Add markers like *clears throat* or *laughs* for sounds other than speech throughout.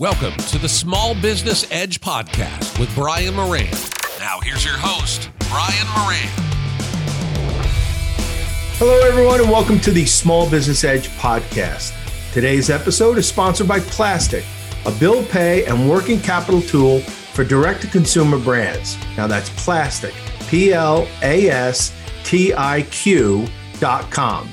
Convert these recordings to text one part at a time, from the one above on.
Welcome to the Small Business Edge podcast with Brian Moran. Now, here's your host, Brian Moran. Hello, everyone, and welcome to the Small Business Edge podcast. Today's episode is sponsored by Plastiq, a bill pay and working capital tool for direct to consumer brands. Now, that's Plastiq, P L A S T I Q dot com.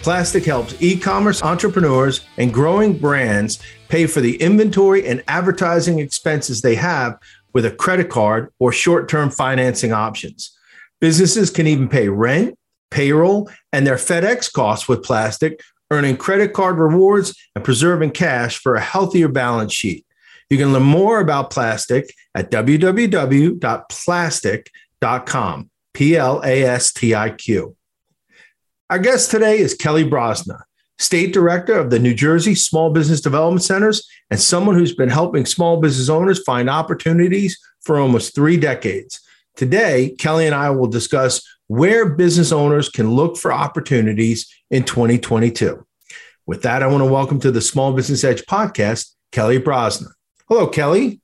Plastiq helps e commerce entrepreneurs and growing brands pay for the inventory and advertising expenses they have with a credit card or short term financing options. Businesses can even pay rent, payroll, and their FedEx costs with Plastiq, earning credit card rewards and preserving cash for a healthier balance sheet. You can learn more about Plastiq at www.plastiq.com, P L A S T I Q. Our guest today is Kelly Brozyna, State Director of the New Jersey Small Business Development Centers and someone who's been helping small business owners find opportunities for almost three decades. Today, Kelly and I will discuss where business owners can look for opportunities in 2022. With that, I want to welcome to the Small Business Edge podcast, Kelly Brozyna. Hello, Kelly.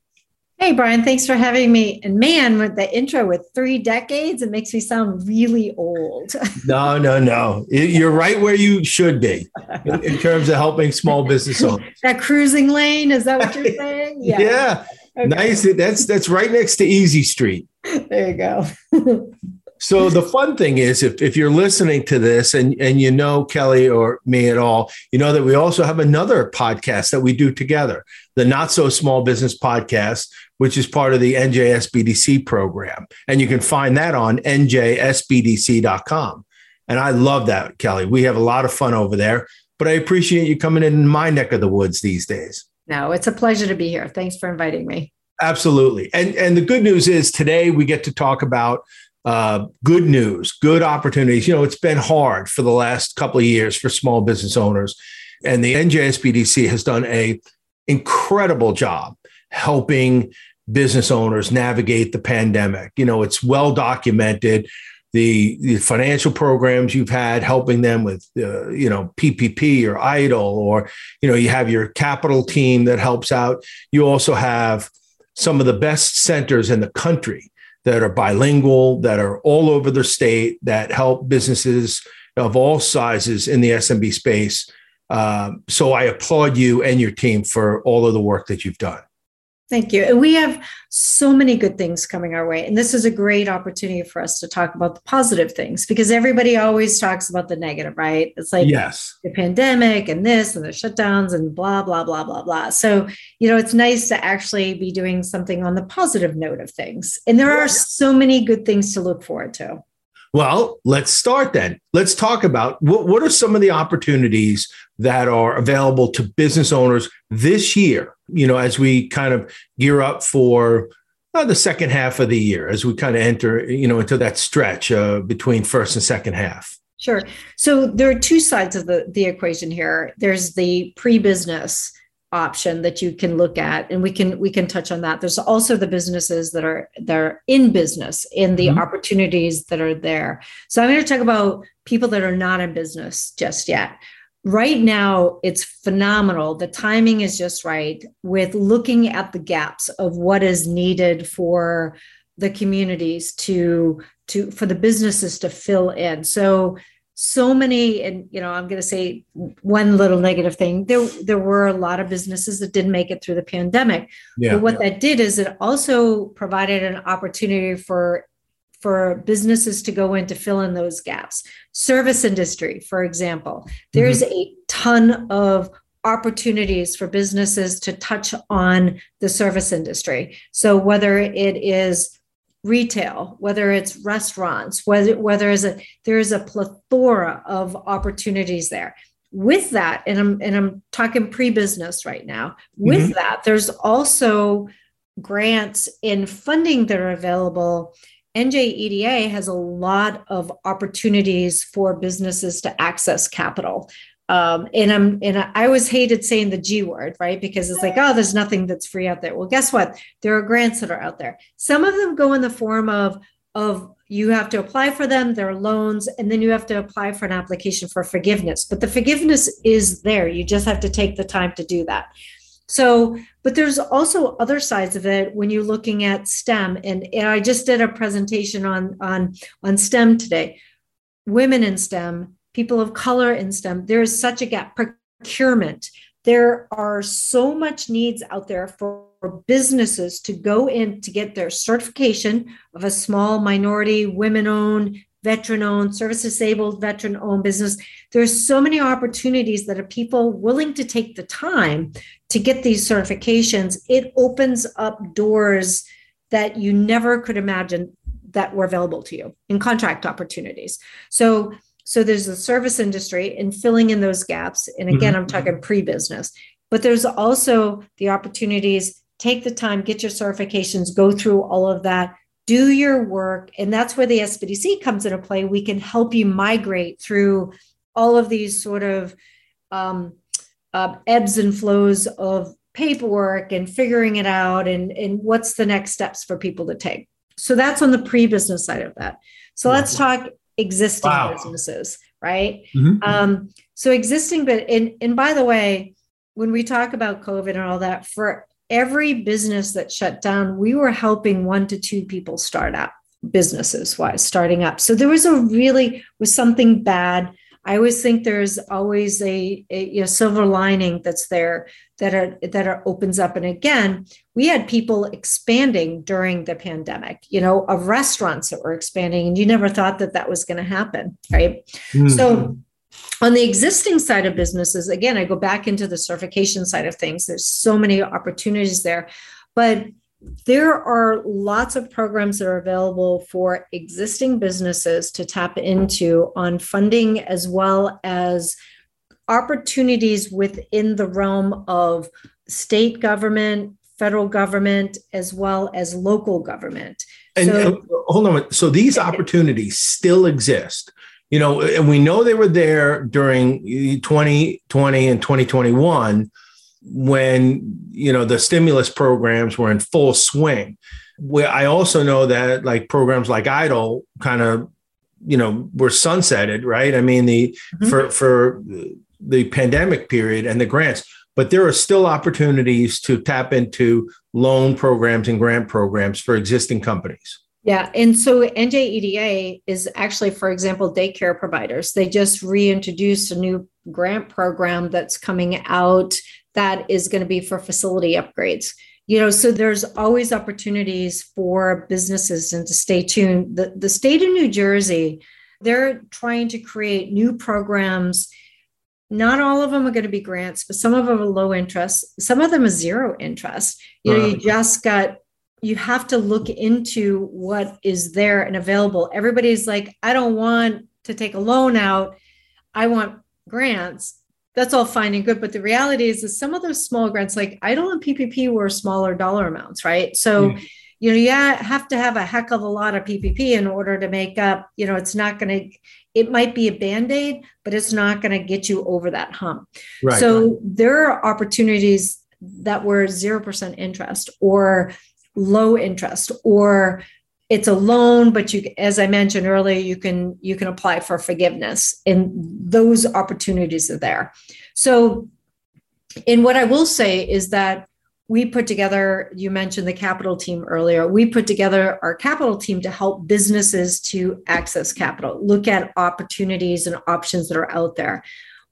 Hey, Brian, thanks for having me. And man, with the intro with three decades, it makes me sound really old. *laughs* no, no, no. You're right where you should be in, terms of helping small business owners. *laughs* that cruising lane, is that what you're *laughs* saying? Yeah. yeah. Okay. Nice. That's that's right next to Easy Street. There you go. so the fun thing is if, if you're listening to this and, and you know Kelly or me at all, you know that we also have another podcast that we do together, the Not So Small Business Podcast, which is part of the NJSBDC program. And you can find that on njsbdc.com. And I love that, Kelly. We have a lot of fun over there, but I appreciate you coming in my neck of the woods these days. No, it's a pleasure to be here. Thanks for inviting me. Absolutely. And and the good news is today we get to talk about uh, good news, good opportunities. You know, it's been hard for the last couple of years for small business owners, and the NJSBDC has done a incredible job helping business owners navigate the pandemic. You know, it's well documented. The, the financial programs you've had helping them with, uh, you know, PPP or EIDL, or, you know, you have your capital team that helps out. You also have some of the best centers in the country that are bilingual, that are all over the state, that help businesses of all sizes in the SMB space. Um, so I applaud you and your team for all of the work that you've done. Thank you. And we have so many good things coming our way. And this is a great opportunity for us to talk about the positive things because everybody always talks about the negative, right? It's like yes. the pandemic and this and the shutdowns and blah, blah, blah, blah, blah. So, you know, it's nice to actually be doing something on the positive note of things. And there are so many good things to look forward to. Well, let's start then. Let's talk about what, what are some of the opportunities that are available to business owners this year, you know, as we kind of gear up for uh, the second half of the year, as we kind of enter, you know, into that stretch uh, between first and second half. Sure. So there are two sides of the, the equation here. There's the pre-business option that you can look at and we can we can touch on that. There's also the businesses that are that are in business in the mm-hmm. opportunities that are there. So i'm going to talk about people that are not in business just yet. Right now it's phenomenal. The timing is just right with looking at the gaps of what is needed for the communities to to for the businesses to fill in. So so many and you know i'm going to say one little negative thing there there were a lot of businesses that didn't make it through the pandemic yeah, but what yeah. that did is it also provided an opportunity for for businesses to go in to fill in those gaps service industry for example there's mm-hmm. a ton of opportunities for businesses to touch on the service industry so whether it is retail, whether it's restaurants, whether whether is a there is a plethora of opportunities there. With that, and I'm and I'm talking pre-business right now. With mm-hmm. that, there's also grants and funding that are available. NJEDA has a lot of opportunities for businesses to access capital. Um, and I'm and I always hated saying the G word, right? Because it's like, oh, there's nothing that's free out there. Well, guess what? There are grants that are out there. Some of them go in the form of of you have to apply for them, there are loans, and then you have to apply for an application for forgiveness. But the forgiveness is there. You just have to take the time to do that. So, but there's also other sides of it when you're looking at STEM. And, and I just did a presentation on, on, on STEM today. Women in STEM, people of color in STEM, there is such a gap. Procurement. There are so much needs out there for businesses to go in to get their certification of a small minority, women owned, veteran owned, service disabled, veteran owned business. There's so many opportunities that are people willing to take the time to get these certifications. It opens up doors that you never could imagine that were available to you in contract opportunities. So so there's the service industry and filling in those gaps. And again, mm-hmm. I'm talking pre-business, but there's also the opportunities take the time, get your certifications, go through all of that, do your work. And that's where the SBDC comes into play. We can help you migrate through all of these sort of um, uh, ebbs and flows of paperwork and figuring it out and, and what's the next steps for people to take. So that's on the pre business side of that. So let's talk existing wow. businesses, right? Mm-hmm. Um, so existing, but and and by the way, when we talk about COVID and all that, for every business that shut down, we were helping one to two people start up businesses wise, starting up. So there was a really was something bad. I always think there's always a, a you know, silver lining that's there that are that are opens up. And again, we had people expanding during the pandemic. You know, of restaurants that were expanding, and you never thought that that was going to happen, right? Mm-hmm. So on the existing side of businesses, again, I go back into the certification side of things. There's so many opportunities there, but there are lots of programs that are available for existing businesses to tap into on funding as well as opportunities within the realm of state government, federal government, as well as local government. And, so, and hold on, so these opportunities still exist you know, and we know they were there during 2020 and 2021 when, you know, the stimulus programs were in full swing. Where I also know that like programs like EIDL kind of, you know, were sunsetted, right? I mean, the mm-hmm. for for the pandemic period and the grants, but there are still opportunities to tap into loan programs and grant programs for existing companies. Yeah. And so NJEDA is actually, for example, daycare providers. They just reintroduced a new grant program that's coming out that is going to be for facility upgrades. You know, so there's always opportunities for businesses and to stay tuned. The, the state of New Jersey, they're trying to create new programs. Not all of them are going to be grants, but some of them are low interest. Some of them are zero interest. You know, you just got you have to look into what is there and available. Everybody's like, I don't want to take a loan out. I want grants. That's all fine and good. But the reality is that some of those small grants, like I don't want PPP were smaller dollar amounts, right? So, yeah. you know, you have to have a heck of a lot of PPP in order to make up, you know, it's not going to, it might be a band aid, but it's not going to get you over that hump. Right. So there are opportunities that were 0% interest or low interest or it's a loan but you as i mentioned earlier you can you can apply for forgiveness and those opportunities are there. So and what i will say is that we put together you mentioned the capital team earlier we put together our capital team to help businesses to access capital look at opportunities and options that are out there.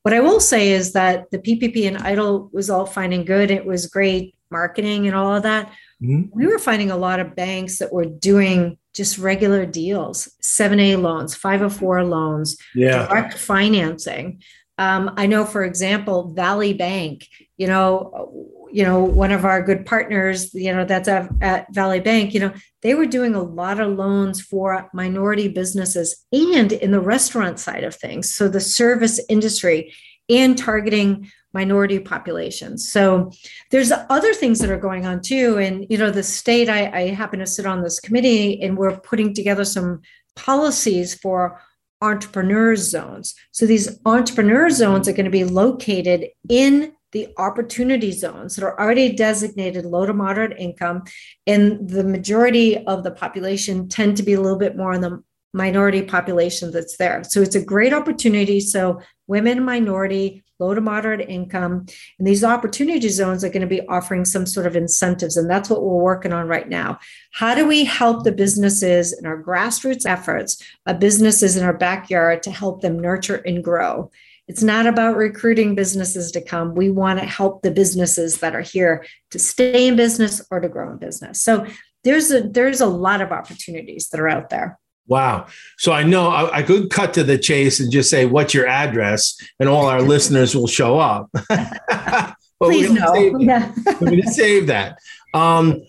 What i will say is that the ppp and EIDL was all fine and good. It was great marketing and all of that Mm-hmm. We were finding a lot of banks that were doing just regular deals, 7A loans, 504 loans, yeah. direct financing. Um, I know, for example, Valley Bank, you know, you know, one of our good partners, you know, that's at, at Valley Bank, you know, they were doing a lot of loans for minority businesses and in the restaurant side of things. So the service industry and targeting minority populations. So there's other things that are going on too. And, you know, the state, I, I happen to sit on this committee and we're putting together some policies for entrepreneur zones. So these entrepreneur zones are going to be located in the opportunity zones that are already designated low to moderate income. And the majority of the population tend to be a little bit more on the minority population that's there. So it's a great opportunity. So women, minority, low to moderate income. And these opportunity zones are going to be offering some sort of incentives. And that's what we're working on right now. How do we help the businesses in our grassroots efforts, uh, businesses in our backyard to help them nurture and grow? It's not about recruiting businesses to come. We want to help the businesses that are here to stay in business or to grow in business. So there's a there's a lot of opportunities that are out there. Wow. So I know I, I, could cut to the chase and just say, what's your address? And all our listeners will show up. *laughs* Please no. Yeah. we're going to save that. Um,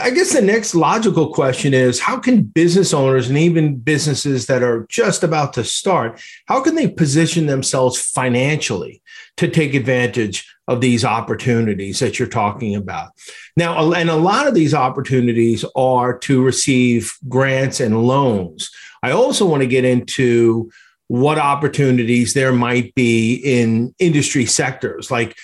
I guess the next logical question is how can business owners and even businesses that are just about to start, how can they position themselves financially to take advantage of these opportunities that you're talking about? Now, and a lot of these opportunities are to receive grants and loans. I also want to get into what opportunities there might be in industry sectors like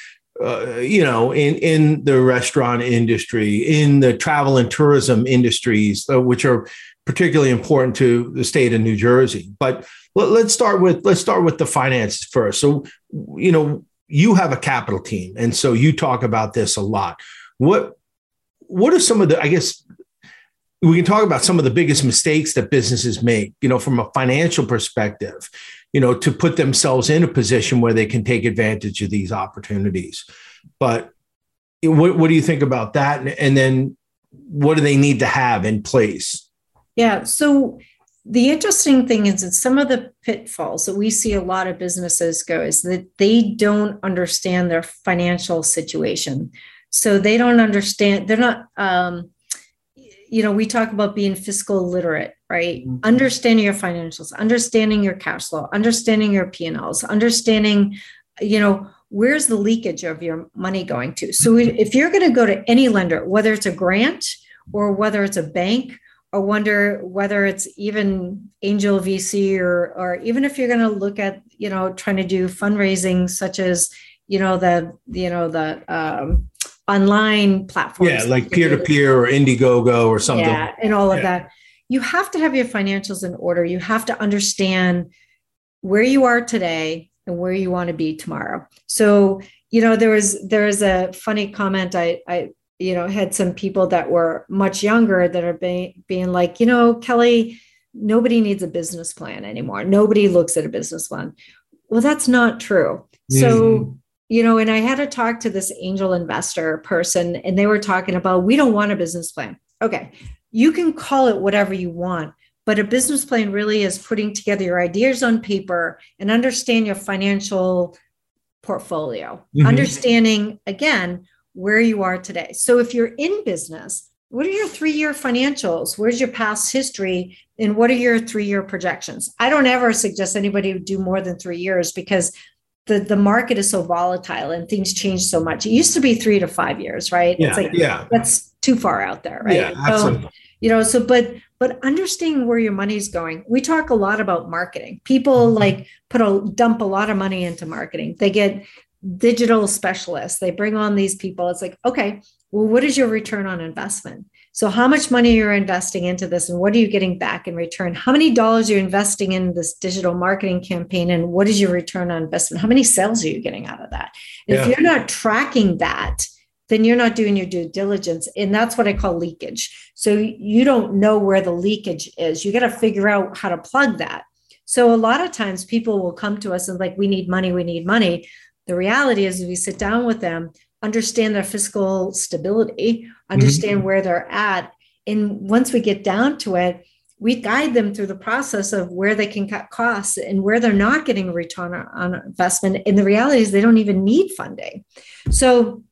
uh, you know, in in the restaurant industry, in the travel and tourism industries, uh, which are particularly important to the state of New Jersey. But let, us start with let's start with the finances first. So, you know, you have a capital team, and so you talk about this a lot. What what are some of the? I guess we can talk about some of the biggest mistakes that businesses make. You know, from a financial perspective you know, to put themselves in a position where they can take advantage of these opportunities. But what, what do you think about that? And, and then what do they need to have in place? Yeah. So the interesting thing is that some of the pitfalls that we see a lot of businesses go is that they don't understand their financial situation. So they don't understand, they're not, um, you know, we talk about being fiscal literate right? Mm-hmm. Understanding your financials, understanding your cash flow, understanding your P&Ls, understanding, you know, where's the leakage of your money going to? So if you're going to go to any lender, whether it's a grant or whether it's a bank or wonder whether it's even angel VC or or even if you're going to look at, you know, trying to do fundraising such as, you know, the, you know, the um, online platforms. Yeah, like peer to peer or Indiegogo or something. Yeah, and all of yeah. that you have to have your financials in order. You have to understand where you are today and where you want to be tomorrow. So, you know, there was there was a funny comment I I you know had some people that were much younger that are being being like, you know, Kelly, nobody needs a business plan anymore. Nobody looks at a business plan. Well, that's not true. Mm-hmm. So you know, and I had to talk to this angel investor person, and they were talking about we don't want a business plan. Okay, you can call it whatever you want but a business plan really is putting together your ideas on paper and understand your financial portfolio mm-hmm. understanding again where you are today. So if you're in business what are your three year financials? Where's your past history? And what are your three year projections? I don't ever suggest anybody do more than three years because the, the market is so volatile and things change so much. It used to be three to five years right? Yeah, it's like yeah. that's too far out there right? Yeah, absolutely. So, you know so but but understanding where your money's going we talk a lot about marketing. People mm-hmm. like put a dump a lot of money into marketing. They get digital specialists they bring on these people it's like okay well what is your return on investment so how much money you're investing into this and what are you getting back in return how many dollars you're investing in this digital marketing campaign and what is your return on investment how many sales are you getting out of that yeah. if you're not tracking that then you're not doing your due diligence. And that's what I call leakage. So you don't know where the leakage is. You got to figure out how to plug that. So a lot of times people will come to us and like, we need money, we need money. The reality is, if we sit down with them, understand their fiscal stability, understand mm-hmm. where they're at. And once we get down to it, we guide them through the process of where they can cut costs and where they're not getting a return on investment. And the reality is they don't even need funding. So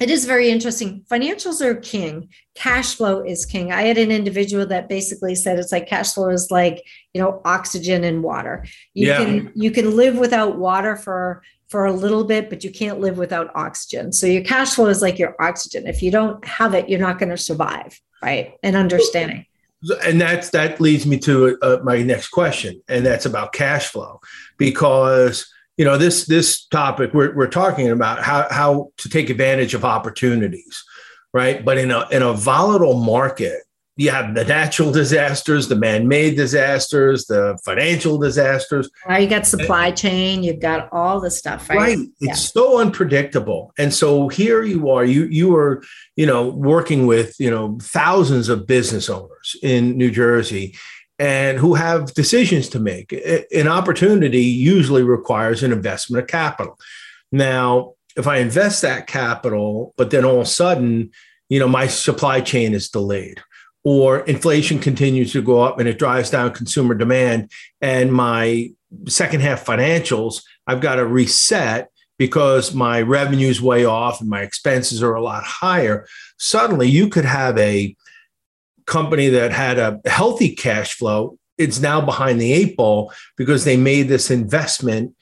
it is very interesting. Financials are king. Cash flow is king. I had an individual that basically said it's like cash flow is like, you know, oxygen and water. You yeah. can you can live without water for for a little bit, but you can't live without oxygen. So your cash flow is like your oxygen. If you don't have it, you're not going to survive, right? And understanding. And that's that leads me to uh, my next question, and that's about cash flow, because you know this this topic we're, we're talking about how how to take advantage of opportunities right but in a in a volatile market you have the natural disasters, the man-made disasters, the financial disasters. Now you got supply chain, you've got all the stuff, right? Right. It's yeah. so unpredictable. And so here you are, you you are, you know, working with, you know, thousands of business owners in New Jersey and who have decisions to make. An opportunity usually requires an investment of capital. Now, if I invest that capital, but then all of a sudden, you know, my supply chain is delayed or inflation continues to go up and it drives down consumer demand and my second half financials i've got to reset because my revenue is way off and my expenses are a lot higher. Suddenly you could have a company that had a healthy cash flow. It's now behind the eight ball because they made this investment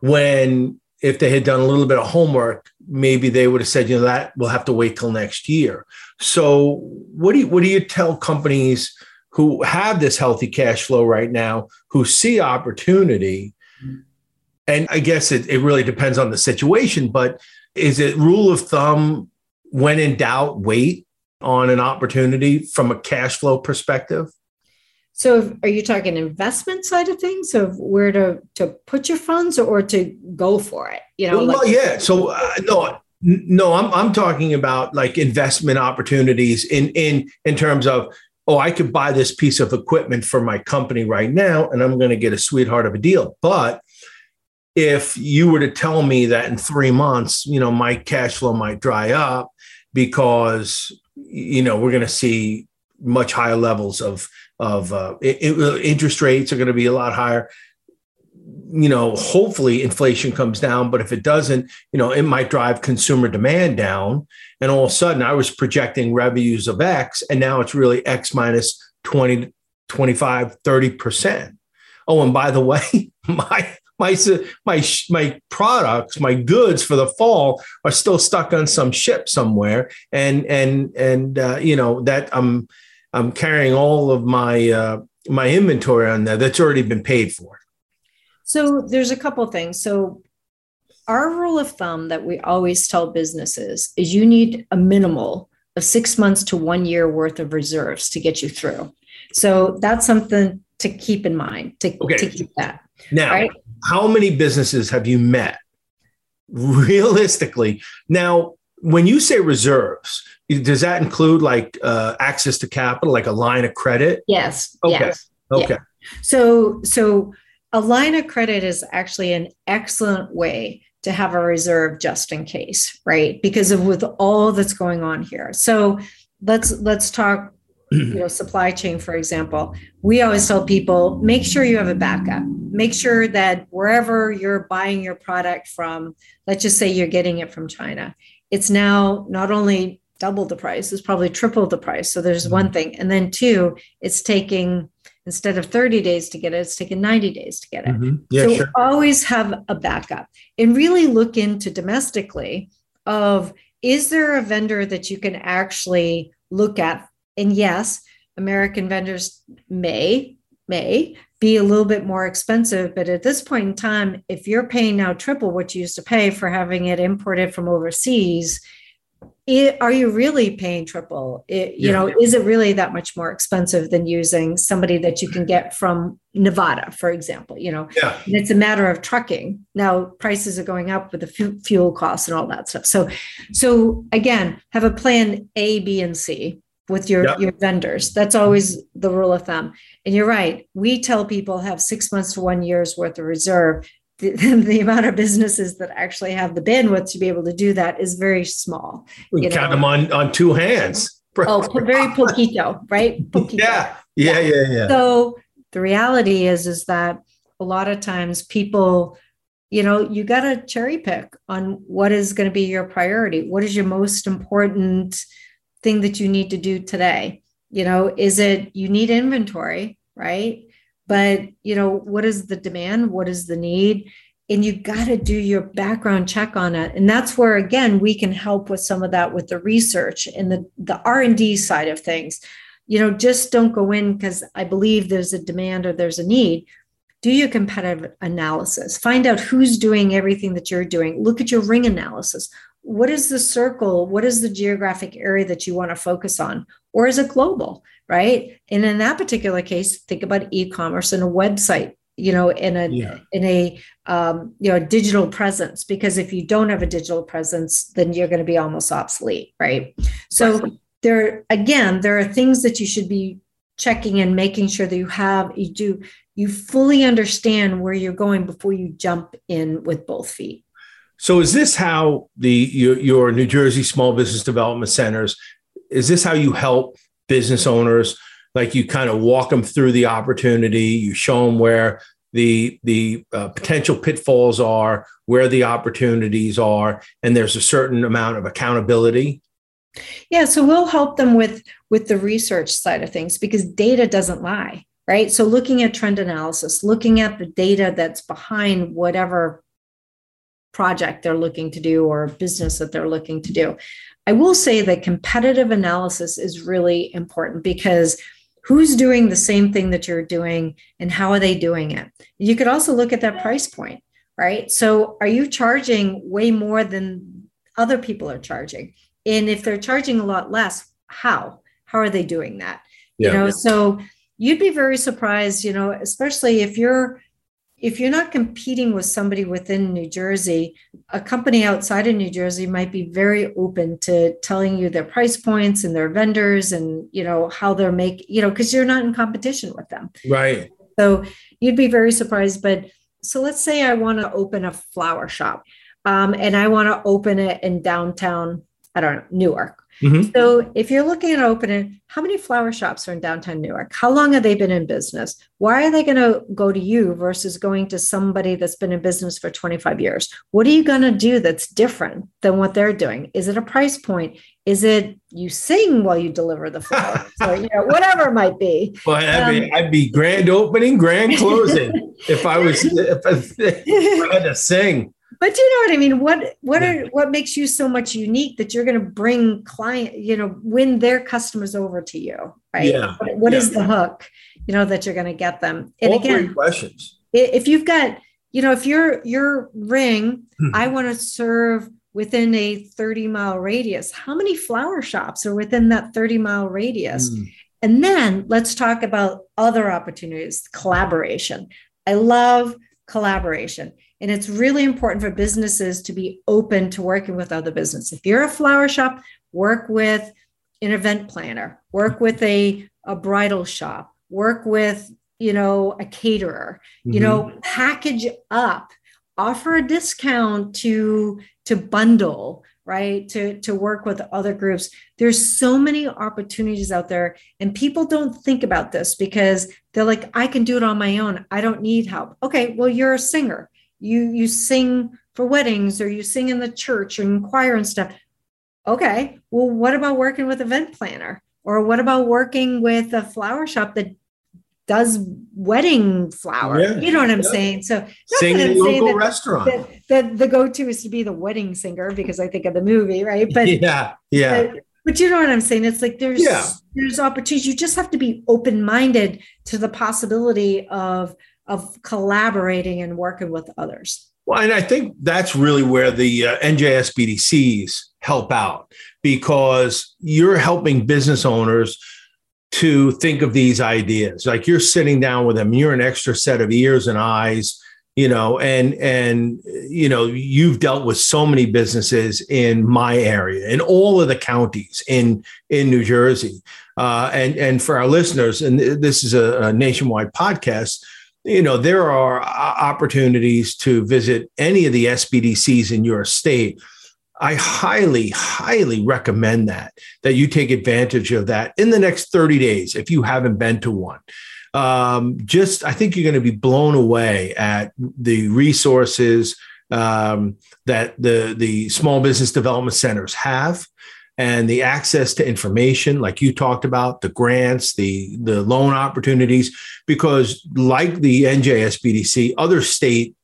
when if they had done a little bit of homework maybe they would have said, you know, that we'll have to wait till next year. So what do you what do you tell companies who have this healthy cash flow right now, who see opportunity? Mm-hmm. And I guess it, it really depends on the situation, but is it rule of thumb when in doubt, wait on an opportunity from a cash flow perspective? So, are you talking investment side of things, of where to to put your funds, or to go for it? You know, well, like- yeah. So, uh, no, no, I'm I'm talking about like investment opportunities in in in terms of oh, I could buy this piece of equipment for my company right now, and I'm going to get a sweetheart of a deal. But if you were to tell me that in three months, you know, my cash flow might dry up because you know we're going to see much higher levels of of uh, it, it, interest rates are going to be a lot higher. You know hopefully inflation comes down but if it doesn't you know it might drive consumer demand down. And all of a sudden i was projecting revenues of x and now it's really x minus 20 25 30% oh and by the way *laughs* my my my my products my goods for the fall are still stuck on some ship somewhere. And and and uh, you know that i'm I'm carrying all of my uh, my inventory on there that's already been paid for. So there's a couple things. So our rule of thumb that we always tell businesses is you need a minimal of six months to one year worth of reserves to get you through. So that's something to keep in mind to, okay. to keep that. Now, right? how many businesses have you met realistically? Now, when you say reserves, does that include like uh, access to capital, like a line of credit? Yes. Okay. Yes. Okay. Yeah. So, so a line of credit is actually an excellent way to have a reserve just in case, right? Because of with all that's going on here. So let's let's talk *clears throat* you know supply chain for example we always tell people make sure you have a backup make sure that wherever you're buying your product from let's just say you're getting it from china it's now not only double the price, it's probably triple the price. So there's mm-hmm. one thing. And then two, it's taking instead of 30 days to get it, it's taking 90 days to get it. Mm-hmm. Yeah, so sure. always have a backup and really look into domestically of is there a vendor that you can actually look at? And yes, American vendors may, may be a little bit more expensive. But at this point in time, if you're paying now triple what you used to pay for having it imported from overseas, it, are you really paying triple? It, you yeah. know, is it really that much more expensive than using somebody that you can get from Nevada, for example? You know, yeah. and it's a matter of trucking. Now prices are going up with the fuel costs and all that stuff. So, so again, have a plan A, B, and C with your yep. your vendors. That's always the rule of thumb. And you're right. We tell people have six months to one year's worth of reserve. The, *laughs* the, amount of businesses that actually have the bandwidth to be able to do that is very small. We you count know? them on on two hands. Oh, very poquito, right? *laughs* Poquito. Yeah, yeah, yeah, yeah. So the reality is, is that a lot of times people, you know, you got to cherry pick on what is going to be your priority. What is your most important thing that you need to do today? You know, is it you need inventory, right? But, you know, what is the demand? What is the need? And you got to do your background check on it. And that's where, again, we can help with some of that with the research and the, the R&D side of things. You know, just don't go in because I believe there's a demand or there's a need do your competitive analysis find out who's doing everything that you're doing look at your ring analysis what is the circle what is the geographic area that you want to focus on or is it global? Right. And in that particular case, think about e-commerce and a website you know in a yeah. in a um, you know digital presence because if you don't have a digital presence then you're going to be almost obsolete right so there again there are things that you should be checking and making sure that you have you do you fully understand where you're going before you jump in with both feet so is this how the your, your new jersey small business development centers is this how you help business owners? Like you kind of walk them through the opportunity you show them where the the uh, potential pitfalls are where the opportunities are and there's a certain amount of accountability? Yeah so we'll help them with with the research side of things because data doesn't lie right? So looking at trend analysis looking at the data that's behind whatever project they're looking to do or business that they're looking to do. I will say that competitive analysis is really important because who's doing the same thing that you're doing and how are they doing it? You could also look at that price point right? So are you charging way more than other people are charging? And if they're charging a lot less how? How are they doing that? Yeah. you know so you'd be very surprised you know especially if you're if you're not competing with somebody within New Jersey, a company outside of New Jersey might be very open to telling you their price points and their vendors and you know how they're making, you know, because you're not in competition with them. Right. So you'd be very surprised. But so let's say I want to open a flower shop um, and I want to open it in downtown, I don't know, Newark. Mm-hmm. So if you're looking at opening, how many flower shops are in downtown Newark? How long have they been in business? Why are they going to go to you versus going to somebody that's been in business for 25 years? What are you going to do that's different than what they're doing? Is it a price point? Is it you sing while you deliver the flowers *laughs* or you know whatever it might be? Well, I'd, um, be, I'd be grand opening, grand closing if I was if *laughs* I, if I had to sing but you know what I mean? What what are what makes you so much unique that you're going to bring client, you know, win their customers over to you, right? Yeah. what, what yeah. is the hook, you know, that you're going to get them? And All again, questions. If you've got, you know, if your your ring, hmm. I want to serve within a 30 mile radius. How many flower shops are within that 30 mile radius? Hmm. And then let's talk about other opportunities, collaboration. I love collaboration and it's really important for businesses to be open to working with other business. If you're a flower shop, work with an event planner, work with a, a bridal shop, work with, you know, a caterer, mm-hmm. you know, mm-hmm. package up, offer a discount to to bundle, right? To to work with other groups. There's so many opportunities out there and people don't think about this because they're like I can do it on my own. I don't need help. Okay, well you're a singer you you sing for weddings or you sing in the church and choir and stuff. Okay well what about working with event planner? Or what about working with a flower shop that does wedding flower yeah, you know what i'm yeah. saying? So sing in local that, restaurant. that, that, the go-to is to be the wedding singer because i think of the movie right? But *laughs* yeah yeah. but, but you know what i'm saying? It's like there's yeah. there's opportunities. You just have to be open-minded to the possibility of of collaborating and working with others. Well, and I think that's really where the uh, NJSBDCs help out because you're helping business owners to think of these ideas. Like you're sitting down with them, you're an extra set of ears and eyes, you know, and and you know, you've dealt with so many businesses in my area, in all of the counties in in New Jersey, uh, and and for our listeners, and this is a, a nationwide podcast you know there are opportunities to visit any of the SBDCs in your state. I highly, highly recommend that that you take advantage of that in the next 30 days if you haven't been to one. Um, just I think you're going to be blown away at the resources um, that the the small business development centers have and the access to information like you talked about the grants the the loan opportunities because like the njsbdc other state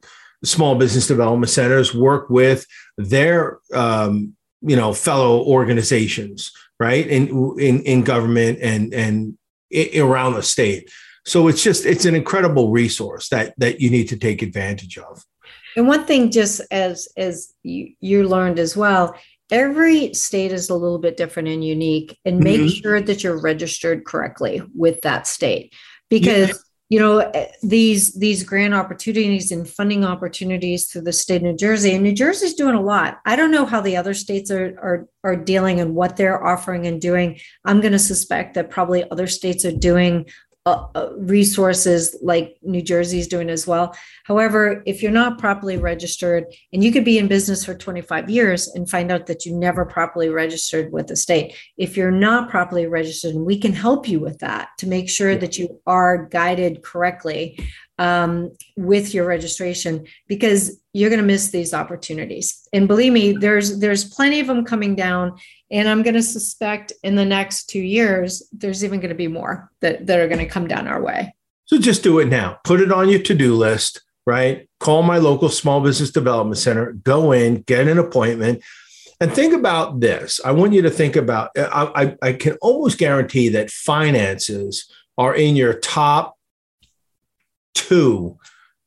small business development centers work with their um, you know fellow organizations right? In in, in government and and around the state. So it's just it's an incredible resource that that you need to take advantage of. And one thing just as as you, you learned as well every state is a little bit different and unique and make mm-hmm. sure that you're registered correctly with that state because yeah. you know eh, these these grant opportunities and funding opportunities through the state of new jersey and new jersey's doing a lot i don't know how the other states are are, are dealing and what they're offering and doing i'm going to suspect that probably other states are doing uh, uh, resources like New Jersey is doing as well. However, if you're not properly registered, and you could be in business for 25 years and find out that you never properly registered with the state, if you're not properly registered, we can help you with that to make sure that you are guided correctly um, with your registration because you're going to miss these opportunities. And believe me, there's there's plenty of them coming down, and I'm going to suspect in the next two years there's even going to be more that that are going to come down our way. So just do it now. Put it on your to do list. Right. Call my local small business development center. Go in, get an appointment. And think about this. I want you to think about, I, I, I can almost guarantee that finances are in your top two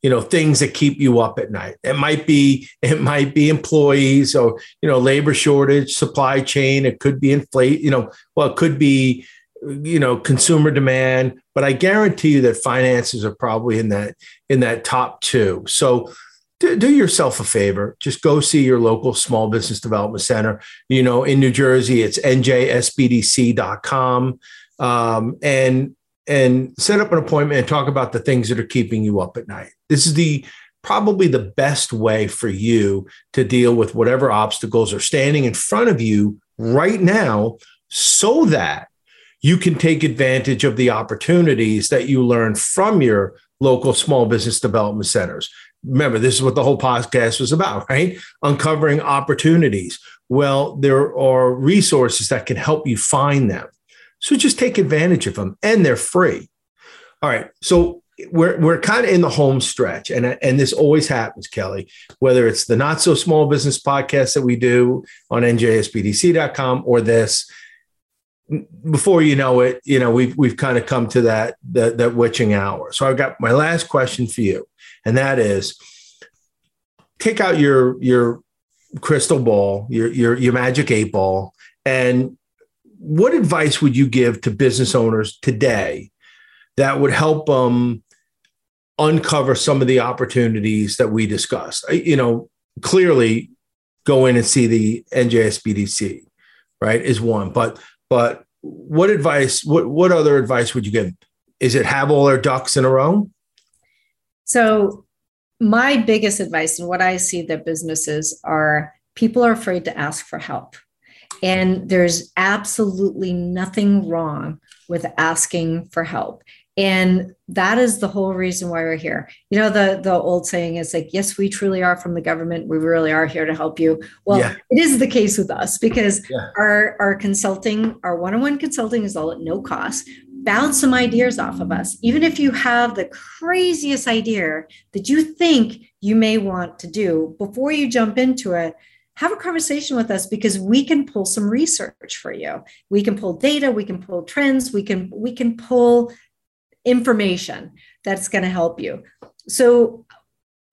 you know things that keep you up at night. It might be it might be employees or you know labor shortage supply chain. It could be inflate you know well it could be you know consumer demand but i guarantee you that finances are probably in that in that top two. So do, do yourself a favor. Just go see your local small business development center. You know in new jersey it's njsbdc.com um, and and set up an appointment and talk about the things that are keeping you up at night. This is the probably the best way for you to deal with whatever obstacles are standing in front of you right now so that you can take advantage of the opportunities that you learn from your local small business development centers. Remember, this is what the whole podcast was about, right? Uncovering opportunities. Well, there are resources that can help you find them. So just take advantage of them and they're free. All right. So we're, we're kind of in the home stretch and, and this always happens, Kelly, whether it's the not so small business podcast that we do on njsbdc.com or this, before you know it, you know, we've, we've kind of come to that, that, that witching hour. So I've got my last question for you. And that is take out your, your crystal ball, your, your, your magic eight ball and what advice would you give to business owners today that would help them uncover some of the opportunities that we discussed? You know, clearly go in and see the NJSBDC, right, is one. But but what advice, what what other advice would you give? Is it have all their ducks in a row? So my biggest advice and what I see that businesses are people are afraid to ask for help. And there's absolutely nothing wrong with asking for help. And that is the whole reason why we're here. You know, the, the old saying is like, yes, we truly are from the government. We really are here to help you. Well, yeah. it is the case with us because yeah. our, our consulting, our one-on-one consulting is all at no cost. Bounce some ideas off of us. Even if you have the craziest idea that you think you may want to do before you jump into it, have a conversation with us because we can pull some research for you. We can pull data we can pull trends we can we can pull information that's going to help you. So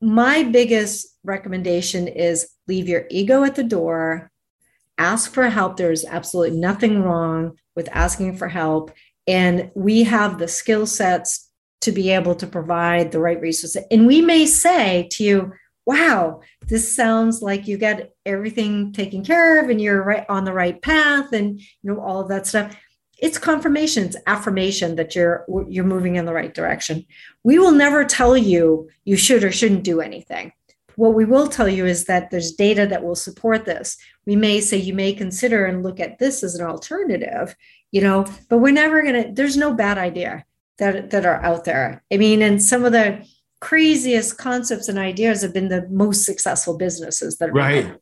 my biggest recommendation is leave your ego at the door ask for help. There's absolutely nothing wrong with asking for help. And we have the skill sets to be able to provide the right resources. And we may say to you wow, this sounds like you get everything taken care of and you're right on the right path and you know all of that stuff. It's confirmation, it's affirmation that you're you're moving in the right direction. We will never tell you you should or shouldn't do anything. What we will tell you is that there's data that will support this. We may say you may consider and look at this as an alternative, you know, but we're never going to there's no bad idea that that are out there. I mean, and some of the craziest concepts and ideas have been the most successful businesses that right.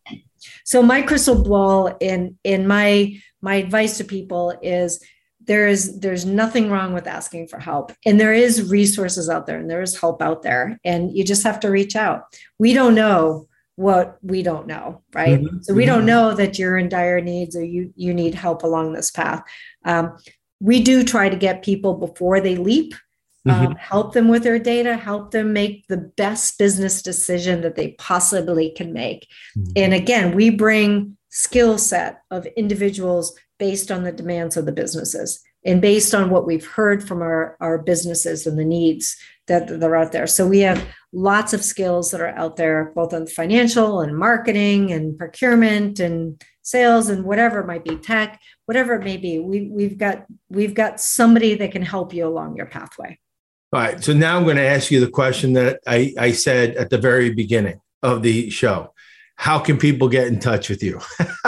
So my crystal ball in in my my advice to people is there is there's nothing wrong with asking for help. And there is resources out there and there is help out there. And you just have to reach out. We don't know what we don't know right? Mm-hmm. so we don't mm-hmm. know that you're in dire needs or you you need help along this path. Um, we do try to get people before they leap mm-hmm. um, help them with their data, help them make the best business decision that they possibly can make. Mm-hmm. And again, we bring skill set of individuals based on the demands of the businesses and based on what we've heard from our, our businesses and the needs that, that are out there. So we have lots of skills that are out there, both on financial and marketing and procurement and sales and whatever it might be, tech, whatever it may be. We, we've got we've got somebody that can help you along your pathway. All right. So now I'm going to ask you the question that I, I said at the very beginning of the show how can people get in touch with you? *laughs*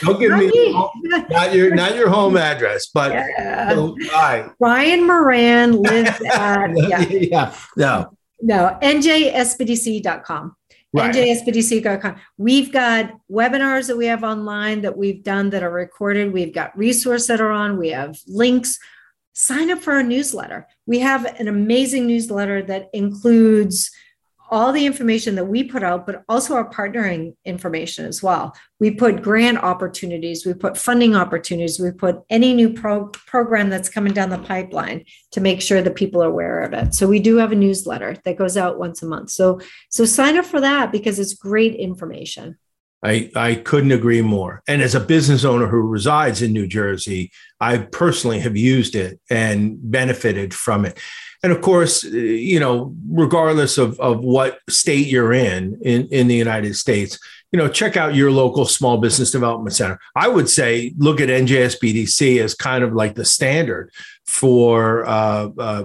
Don't give me *laughs* not your not your home address, but yeah. so, hi. Brian Moran lives *laughs* at yeah. yeah. No. No, njsbdc.com. Right. njsbdc.com. We've got webinars that we have online that we've done that are recorded. We've got resources that are on. We have links. Sign up for our newsletter. We have an amazing newsletter that includes all the information that we put out, but also our partnering information as well. We put grant opportunities, we put funding opportunities, we put any new pro- program that's coming down the pipeline to make sure that people are aware of it. So we do have a newsletter that goes out once a month. So so sign up for that because it's great information. I, I couldn't agree more. And as a business owner who resides in New Jersey, I personally have used it and benefited from it and of course, you know, regardless of, of what state you're in, in in the United States, you know, check out your local small business development center. I would say look at NJSBDC as kind of like the standard for uh, uh,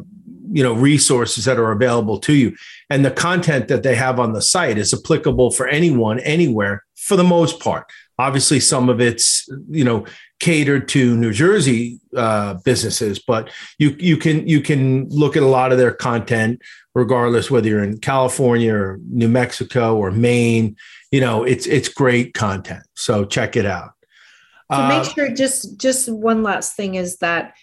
you know resources that are available to you, and the content that they have on the site is applicable for anyone, anywhere, for the most part. Obviously, some of it's you know catered to New Jersey uh, businesses, but you you can you can look at a lot of their content, regardless whether you're in California or New Mexico or Maine. You know, it's it's great content. So check it out. To uh, make sure, just just one last thing is that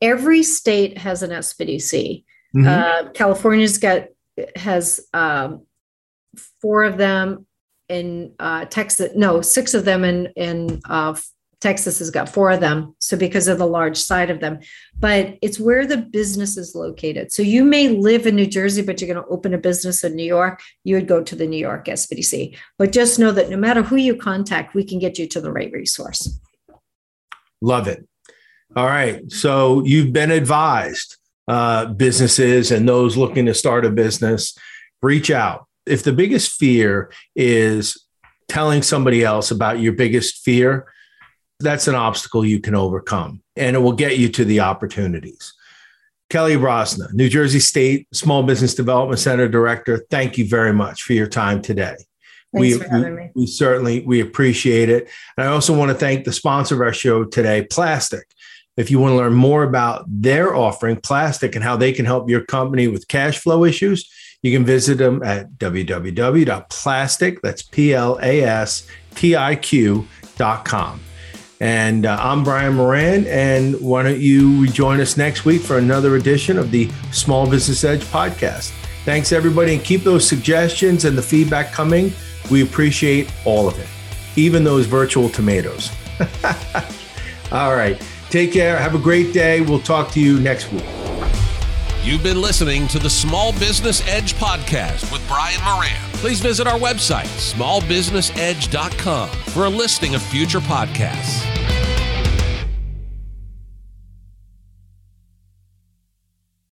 every state has an SBDC. Mm-hmm. Uh, California's got has um, four of them in uh, Texas, no, six of them in in uh, Texas has got four of them. So because of the large side of them, but it's where the business is located. So you may live in New Jersey, but you're going to open a business in New York. You would go to the New York SBDC. But just know that no matter who you contact, we can get you to the right resource. Love it. All right. So you've been advised, uh, businesses and those looking to start a business, reach out if the biggest fear is telling somebody else about your biggest fear, that's an obstacle you can overcome and it will get you to the opportunities. Kelly Brozyna, New Jersey State Small Business Development Center Director, thank you very much for your time today. Thanks we, for having we, me. we certainly we appreciate it. And I also want to thank the sponsor of our show today, Plastiq. If you want to learn more about their offering, Plastiq, and how they can help your company with cash flow issues, you can visit them at www.plastiq, that's P L A S T I Q.com. And uh, I'm Brian Moran, and why don't you rejoin us next week for another edition of the Small Business Edge podcast? Thanks, everybody, and keep those suggestions and the feedback coming. We appreciate all of it, even those virtual tomatoes. *laughs* all right. Take care. Have a great day. We'll talk to you next week. You've been listening to the Small Business Edge podcast with Brian Moran. Please visit our website, smallbusinessedge.com, for a listing of future podcasts.